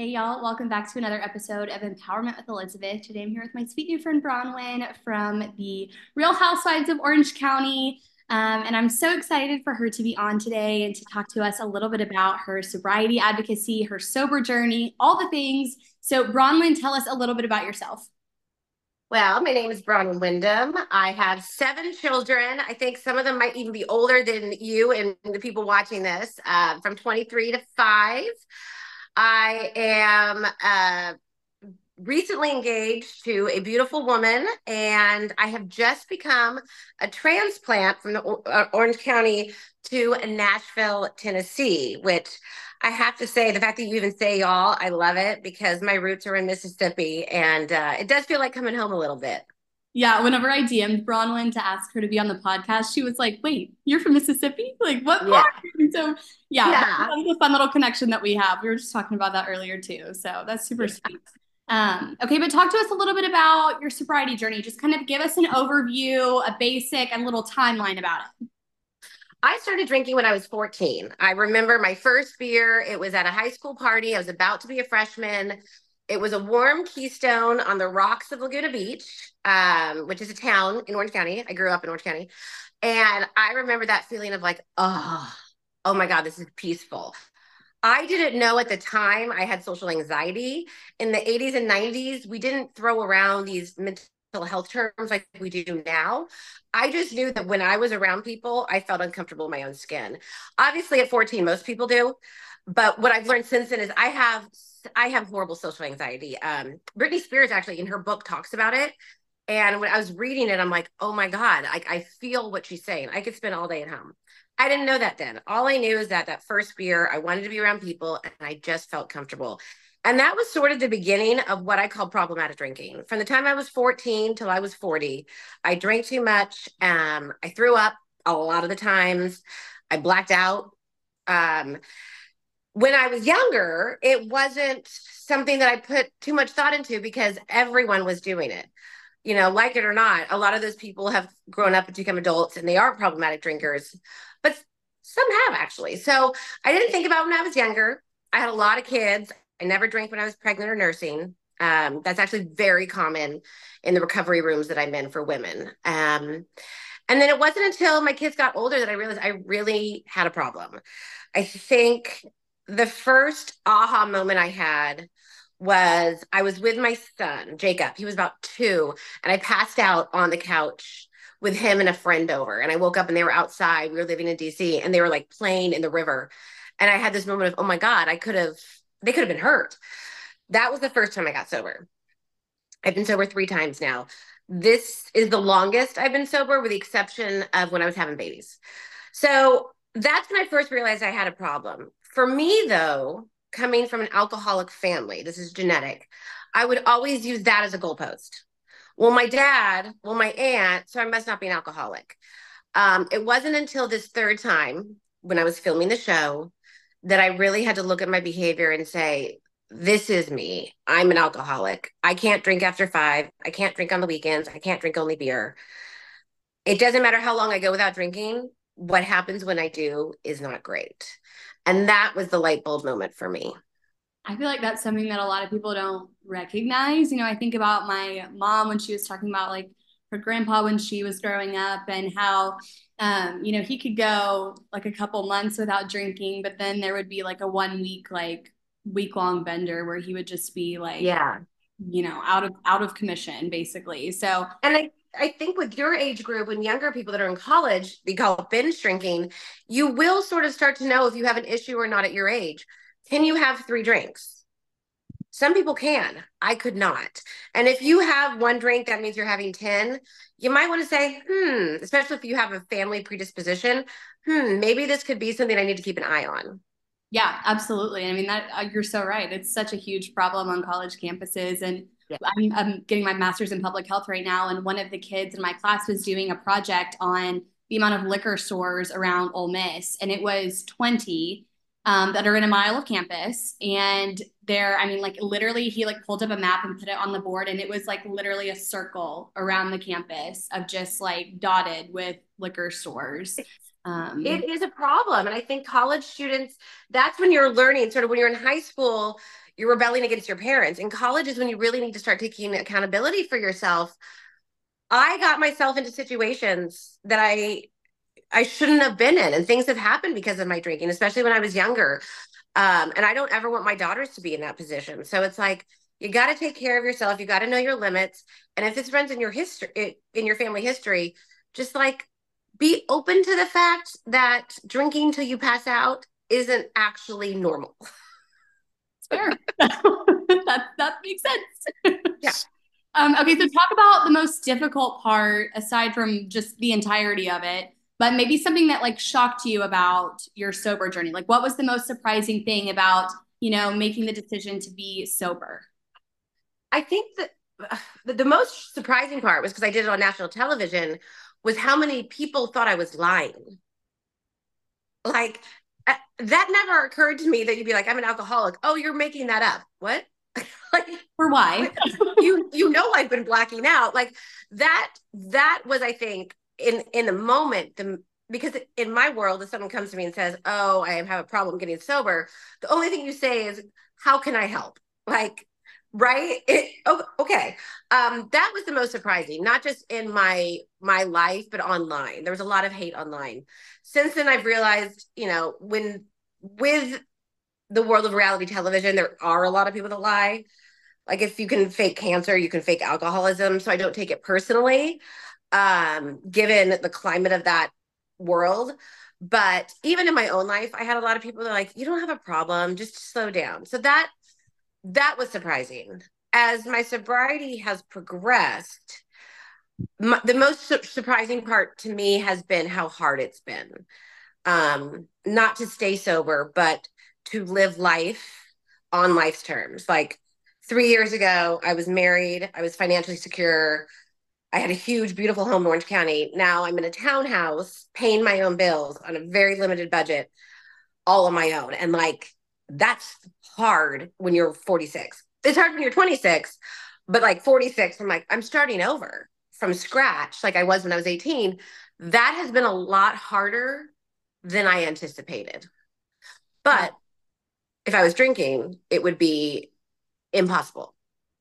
Hey, y'all. Welcome back to another episode of Empowerment with Elizabeth. Today I'm here with my sweet new friend Braunwyn from the Real Housewives of Orange County. Um, and I'm so excited for her to be on today and to talk to us a little bit about her sobriety advocacy, her sober journey, all the things. So, Braunwyn, tell us a little bit about yourself. Well, my name is Braunwyn Windham. I have seven children. I think some of them might even be older than you and the people watching this, uh, from 23 to 5. I am uh, recently engaged to a beautiful woman, and I have just become a transplant from the uh, Orange County to Nashville, Tennessee, which I have to say, the fact that you even say y'all, I love it because my roots are in Mississippi, and uh, it does feel like coming home a little bit. Yeah, whenever I DM'd Braunwyn to ask her to be on the podcast, she was like, "Wait, you're from Mississippi? Like, what yeah. So, yeah, yeah. that's a fun little connection that we have. We were just talking about that earlier too. So that's super yeah. sweet. Um, okay, but talk to us a little bit about your sobriety journey. Just kind of give us an overview, a basic, and little timeline about it. I started drinking when I was 14. I remember my first beer. It was at a high school party. I was about to be a freshman. It was a warm Keystone on the rocks of Laguna Beach, um, which is a town in Orange County. I grew up in Orange County. And I remember that feeling of like, oh, oh my God, this is peaceful. I didn't know at the time I had social anxiety. In the 80s and 90s, we didn't throw around these mental health terms like we do now. I just knew that when I was around people, I felt uncomfortable in my own skin. Obviously, at 14, most people do. But what I've learned since then is I have I have horrible social anxiety. Um, Britney Spears actually in her book talks about it. And when I was reading it, I'm like, oh my God, I, I feel what she's saying. I could spend all day at home. I didn't know that then. All I knew is that that first beer, I wanted to be around people and I just felt comfortable. And that was sort of the beginning of what I call problematic drinking. From the time I was 14 till I was 40, I drank too much. Um, I threw up a lot of the times. I blacked out. Um, when I was younger, it wasn't something that I put too much thought into because everyone was doing it. You know, like it or not, a lot of those people have grown up and become adults and they are problematic drinkers, but some have actually. So I didn't think about when I was younger. I had a lot of kids. I never drank when I was pregnant or nursing. Um, that's actually very common in the recovery rooms that I'm in for women. Um, and then it wasn't until my kids got older that I realized I really had a problem. I think the first aha moment I had was I was with my son, Jacob. He was about two, and I passed out on the couch with him and a friend over. And I woke up and they were outside. We were living in DC and they were like playing in the river. And I had this moment of, oh my God, I could have, they could have been hurt. That was the first time I got sober. I've been sober three times now. This is the longest I've been sober, with the exception of when I was having babies. So that's when I first realized I had a problem. For me, though, coming from an alcoholic family, this is genetic, I would always use that as a goalpost. Well, my dad, well, my aunt, so I must not be an alcoholic. Um, it wasn't until this third time when I was filming the show that I really had to look at my behavior and say, this is me. I'm an alcoholic. I can't drink after five. I can't drink on the weekends. I can't drink only beer. It doesn't matter how long I go without drinking. What happens when I do is not great. And that was the light bulb moment for me. I feel like that's something that a lot of people don't recognize. You know, I think about my mom when she was talking about like her grandpa when she was growing up and how um, you know, he could go like a couple months without drinking, but then there would be like a one week, like week long bender where he would just be like, yeah, you know, out of out of commission basically. So, and I I think with your age group and younger people that are in college, they call it binge drinking, you will sort of start to know if you have an issue or not at your age. Can you have three drinks? Some people can. I could not. And if you have one drink, that means you're having 10. You might want to say, hmm, especially if you have a family predisposition, hmm, maybe this could be something I need to keep an eye on. Yeah, absolutely. I mean, that uh, you're so right. It's such a huge problem on college campuses. And yeah. I'm, I'm getting my master's in public health right now, and one of the kids in my class was doing a project on the amount of liquor stores around Ole Miss, and it was 20 um, that are in a mile of campus. And there, I mean, like literally, he like pulled up a map and put it on the board, and it was like literally a circle around the campus of just like dotted with liquor stores. Um, it is a problem. And I think college students, that's when you're learning, sort of when you're in high school, you're rebelling against your parents. In college is when you really need to start taking accountability for yourself. I got myself into situations that I I shouldn't have been in and things have happened because of my drinking, especially when I was younger. Um, and I don't ever want my daughters to be in that position. So it's like you got to take care of yourself. You got to know your limits. And if this runs in your history, in your family history, just like be open to the fact that drinking till you pass out isn't actually normal. Fair. that that makes sense. Yeah. Um, okay, so talk about the most difficult part aside from just the entirety of it, but maybe something that like shocked you about your sober journey. Like, what was the most surprising thing about you know making the decision to be sober? I think that the, the most surprising part was because I did it on national television was how many people thought I was lying. Like uh, that never occurred to me that you'd be like, I'm an alcoholic. Oh, you're making that up. What? like for why? you you know I've been blacking out. Like that that was I think in in the moment the because in my world if someone comes to me and says, "Oh, I have a problem getting sober," the only thing you say is, "How can I help?" Like right? It, okay. Um that was the most surprising not just in my my life but online. There was a lot of hate online. Since then i've realized you know when with the world of reality television there are a lot of people that lie. Like if you can fake cancer you can fake alcoholism so i don't take it personally um given the climate of that world but even in my own life i had a lot of people that are like you don't have a problem just slow down so that that was surprising. As my sobriety has progressed, my, the most su- surprising part to me has been how hard it's been. Um, not to stay sober, but to live life on life's terms. Like three years ago, I was married, I was financially secure. I had a huge, beautiful home in Orange County. Now I'm in a townhouse paying my own bills on a very limited budget, all on my own. And like, that's hard when you're 46. It's hard when you're 26, but like 46, I'm like, I'm starting over from scratch, like I was when I was 18. That has been a lot harder than I anticipated. But if I was drinking, it would be impossible.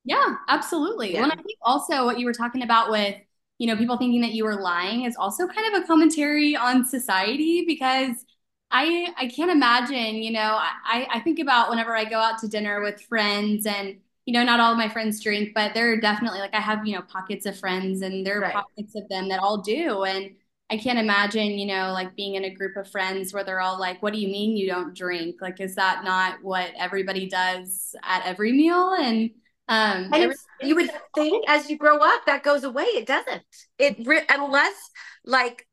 Yeah, absolutely. Yeah. Well, and I think also what you were talking about with, you know, people thinking that you were lying is also kind of a commentary on society because I I can't imagine, you know, I, I think about whenever I go out to dinner with friends and you know, not all of my friends drink, but there are definitely like I have, you know, pockets of friends and there are right. pockets of them that all do. And I can't imagine, you know, like being in a group of friends where they're all like, what do you mean you don't drink? Like, is that not what everybody does at every meal? And um, and you would think as you grow up that goes away. It doesn't. It unless like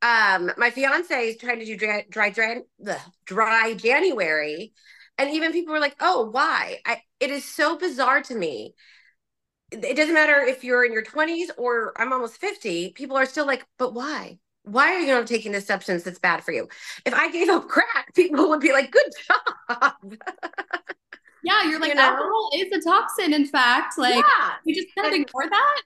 um, my fiance is trying to do dry, dry, dry, dry January. And even people were like, oh, why? I, it is so bizarre to me. It doesn't matter if you're in your 20s or I'm almost 50, people are still like, but why? Why are you not taking this substance that's bad for you? If I gave up crack, people would be like, good job. Yeah, you're like, you know? alcohol is a toxin, in fact. Like, yeah. you just kind of ignore that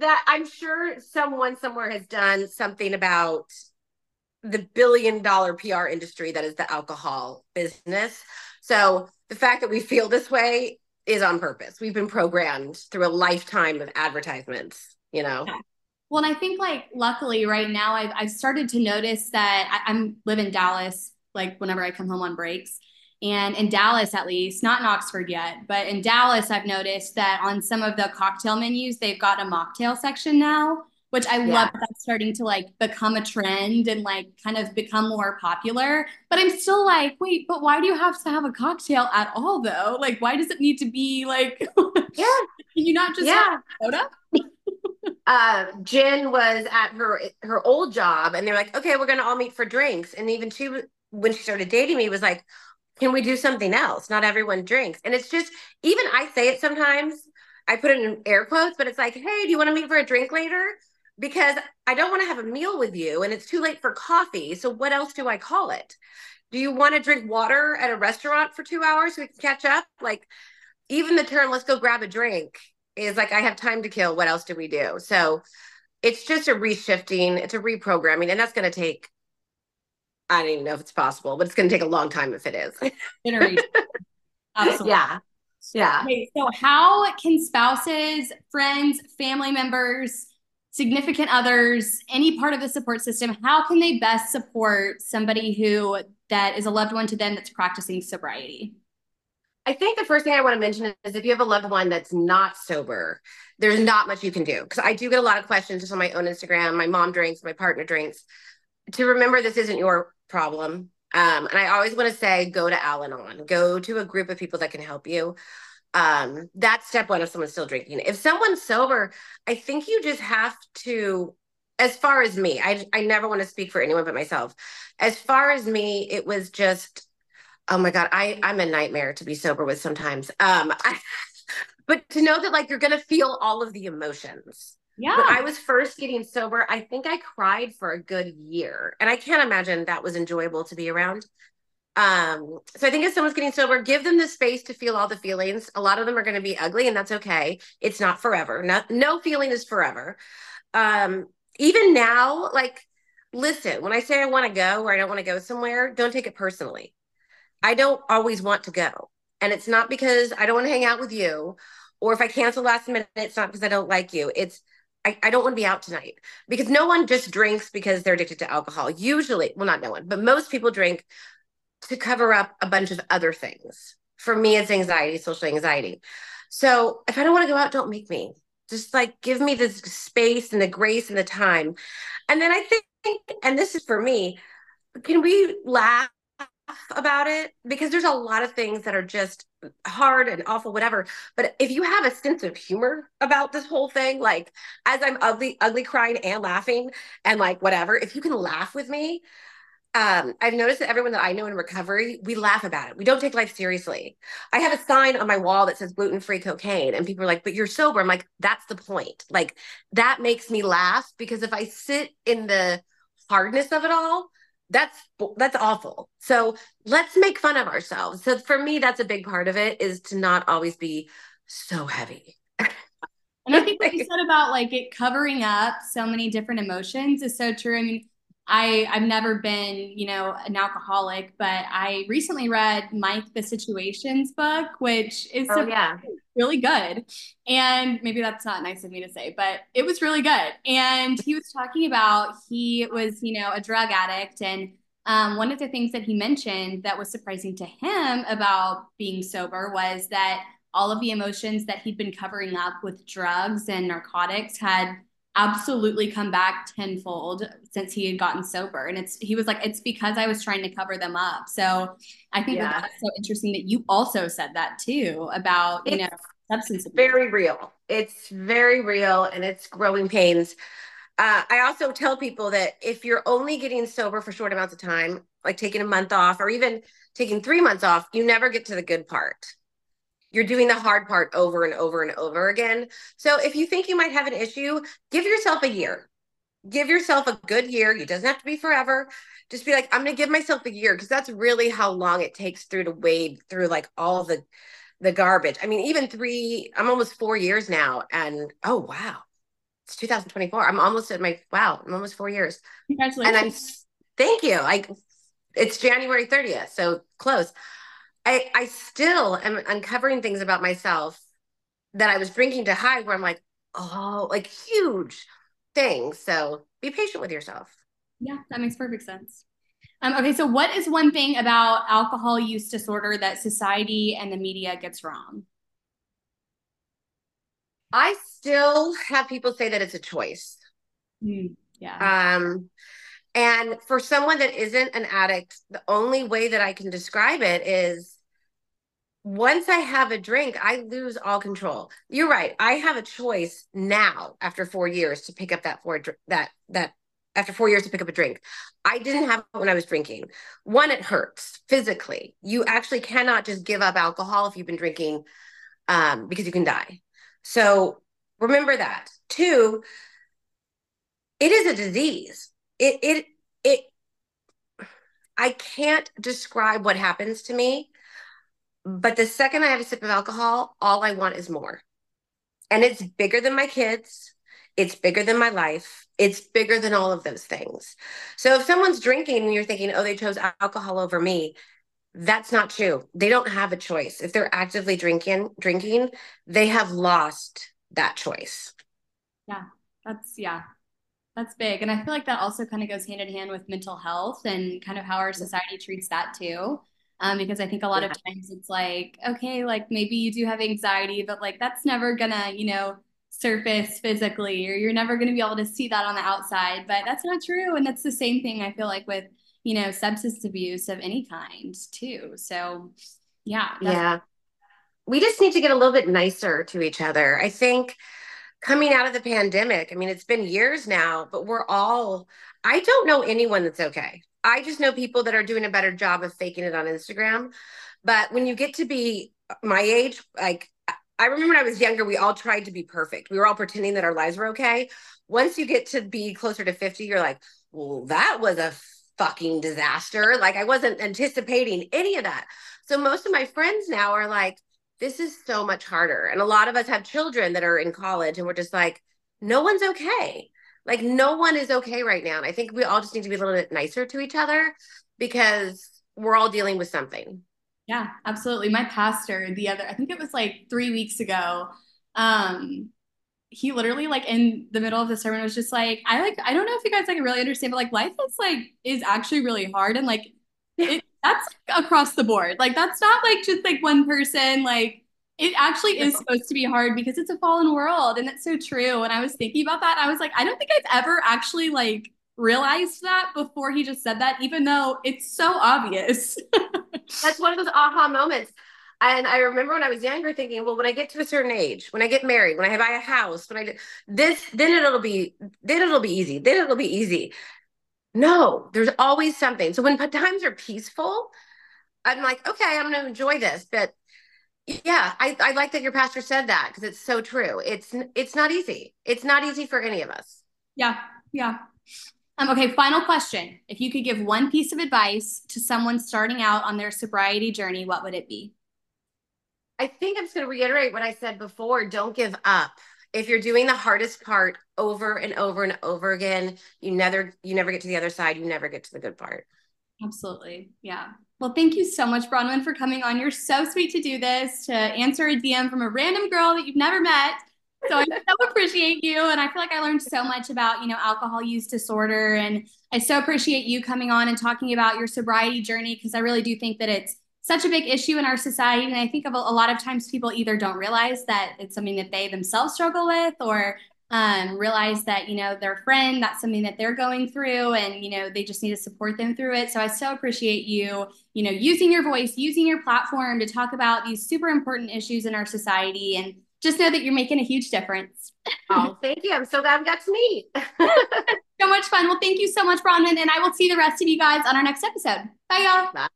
that I'm sure someone somewhere has done something about the billion dollar PR industry that is the alcohol business. So the fact that we feel this way is on purpose. We've been programmed through a lifetime of advertisements, you know. Yeah. Well, and I think like luckily right now I've I've started to notice that I, I'm live in Dallas like whenever I come home on breaks and in Dallas, at least, not in Oxford yet, but in Dallas, I've noticed that on some of the cocktail menus, they've got a mocktail section now, which I yeah. love that's starting to like become a trend and like kind of become more popular. But I'm still like, wait, but why do you have to have a cocktail at all though? Like, why does it need to be like, yeah, can you not just yeah. soda? uh, Jen was at her her old job, and they're like, okay, we're gonna all meet for drinks. And even she, when she started dating me, was like, can we do something else? Not everyone drinks. And it's just, even I say it sometimes, I put it in air quotes, but it's like, hey, do you want to meet for a drink later? Because I don't want to have a meal with you and it's too late for coffee. So what else do I call it? Do you want to drink water at a restaurant for two hours so we can catch up? Like, even the term, let's go grab a drink, is like, I have time to kill. What else do we do? So it's just a reshifting, it's a reprogramming, and that's going to take I don't even know if it's possible, but it's going to take a long time if it is. Absolutely. Yeah. Yeah. Okay, so how can spouses, friends, family members, significant others, any part of the support system, how can they best support somebody who that is a loved one to them that's practicing sobriety? I think the first thing I want to mention is if you have a loved one that's not sober, there's not much you can do. Because I do get a lot of questions just on my own Instagram. My mom drinks, my partner drinks. To remember, this isn't your problem. Um, and I always want to say, go to Al Anon, go to a group of people that can help you. Um, that's step one if someone's still drinking. If someone's sober, I think you just have to, as far as me, I, I never want to speak for anyone but myself. As far as me, it was just oh my god i i'm a nightmare to be sober with sometimes um I, but to know that like you're gonna feel all of the emotions yeah. When i was first getting sober. I think i cried for a good year and i can't imagine that was enjoyable to be around. Um so i think if someone's getting sober give them the space to feel all the feelings. A lot of them are going to be ugly and that's okay. It's not forever. Not no feeling is forever. Um even now like listen when i say i want to go or i don't want to go somewhere don't take it personally. I don't always want to go. And it's not because I don't want to hang out with you, or if I cancel last minute, it's not because I don't like you. It's I, I don't want to be out tonight because no one just drinks because they're addicted to alcohol. Usually, well, not no one, but most people drink to cover up a bunch of other things. For me, it's anxiety, social anxiety. So if I don't want to go out, don't make me. Just like give me the space and the grace and the time. And then I think, and this is for me, can we laugh about it because there's a lot of things that are just hard and awful whatever but if you have a sense of humor about this whole thing like as i'm ugly ugly crying and laughing and like whatever if you can laugh with me um, I've noticed that everyone that I know in recovery, we laugh about it. We don't take life seriously. I have a sign on my wall that says gluten free cocaine, and people are like, but you're sober. I'm like, that's the point. Like, that makes me laugh because if I sit in the hardness of it all, that's that's awful. So let's make fun of ourselves. So for me that's a big part of it is to not always be so heavy. And i think what you said about like it covering up so many different emotions is so true. I mean I I've never been, you know, an alcoholic, but I recently read Mike the Situations book, which is oh, yeah. Really good. And maybe that's not nice of me to say, but it was really good. And he was talking about he was, you know, a drug addict and um, one of the things that he mentioned that was surprising to him about being sober was that all of the emotions that he'd been covering up with drugs and narcotics had absolutely come back tenfold since he had gotten sober. And it's he was like, it's because I was trying to cover them up. So I think yeah. that that's so interesting that you also said that too about, you it's know, substance abuse. Very real. It's very real and it's growing pains. Uh, I also tell people that if you're only getting sober for short amounts of time, like taking a month off or even taking three months off, you never get to the good part you're doing the hard part over and over and over again. So if you think you might have an issue, give yourself a year. Give yourself a good year. It doesn't have to be forever. Just be like, I'm going to give myself a year because that's really how long it takes through to wade through like all the the garbage. I mean, even three, I'm almost four years now. And oh wow, it's 2024. I'm almost at my wow, I'm almost four years. Congratulations. And I'm thank you. Like it's January 30th, so close. I I still am uncovering things about myself that I was drinking to hide where I'm like, oh, like huge things. So be patient with yourself. Yeah, that makes perfect sense. Um, okay, so what is one thing about alcohol use disorder that society and the media gets wrong? I still have people say that it's a choice. Mm, yeah. Um, and for someone that isn't an addict, the only way that I can describe it is once I have a drink, I lose all control. You're right. I have a choice now after four years to pick up that four that that after four years to pick up a drink. I didn't have it when I was drinking. One, it hurts physically. You actually cannot just give up alcohol if you've been drinking um, because you can die. So remember that. Two, it is a disease. It it it I can't describe what happens to me but the second I have a sip of alcohol, all I want is more. And it's bigger than my kids. It's bigger than my life. It's bigger than all of those things. So if someone's drinking and you're thinking, oh, they chose alcohol over me, That's not true. They don't have a choice. If they're actively drinking, drinking, they have lost that choice. Yeah, that's yeah, that's big. And I feel like that also kind of goes hand in hand with mental health and kind of how our society treats that too. Um, because I think a lot yeah. of times it's like, okay, like maybe you do have anxiety, but like that's never gonna, you know, surface physically, or you're never gonna be able to see that on the outside. But that's not true. And that's the same thing I feel like with, you know, substance abuse of any kind too. So yeah. Yeah. We just need to get a little bit nicer to each other. I think coming out of the pandemic, I mean, it's been years now, but we're all, I don't know anyone that's okay. I just know people that are doing a better job of faking it on Instagram. But when you get to be my age, like I remember when I was younger, we all tried to be perfect. We were all pretending that our lives were okay. Once you get to be closer to 50, you're like, well, that was a fucking disaster. Like I wasn't anticipating any of that. So most of my friends now are like, this is so much harder. And a lot of us have children that are in college and we're just like, no one's okay. Like no one is okay right now. And I think we all just need to be a little bit nicer to each other because we're all dealing with something. Yeah, absolutely. My pastor, the other, I think it was like three weeks ago, um, he literally like in the middle of the sermon was just like, I like, I don't know if you guys like really understand, but like life is like is actually really hard and like it, that's across the board. Like that's not like just like one person. Like it actually is supposed to be hard because it's a fallen world and it's so true. And I was thinking about that. I was like, I don't think I've ever actually like realized that before he just said that, even though it's so obvious. That's one of those aha moments. And I remember when I was younger thinking, well, when I get to a certain age, when I get married, when I buy a house, when I do this, then it'll be, then it'll be easy. Then it'll be easy. No, there's always something. So when times are peaceful, I'm like, okay, I'm going to enjoy this. But yeah, I, I like that your pastor said that because it's so true. It's it's not easy. It's not easy for any of us. Yeah, yeah. Um, okay, final question. If you could give one piece of advice to someone starting out on their sobriety journey, what would it be? I think I'm just going to reiterate what I said before. Don't give up. If you're doing the hardest part over and over and over again, you never you never get to the other side. You never get to the good part. Absolutely. Yeah. Well, thank you so much, Braunwyn, for coming on. You're so sweet to do this, to answer a DM from a random girl that you've never met. So I so appreciate you. And I feel like I learned so much about, you know, alcohol use disorder. And I so appreciate you coming on and talking about your sobriety journey because I really do think that it's such a big issue in our society. And I think of a, a lot of times people either don't realize that it's something that they themselves struggle with or um, realize that you know their friend that's something that they're going through and you know they just need to support them through it. So i so appreciate you you know using your voice using your platform to talk about these super important issues in our society and just know that you're making a huge difference. Oh thank you. I'm so glad we got to meet. So much fun. Well thank you so much braunwyn and i will see the rest of you guys on our next episode. Bye y'all. Bye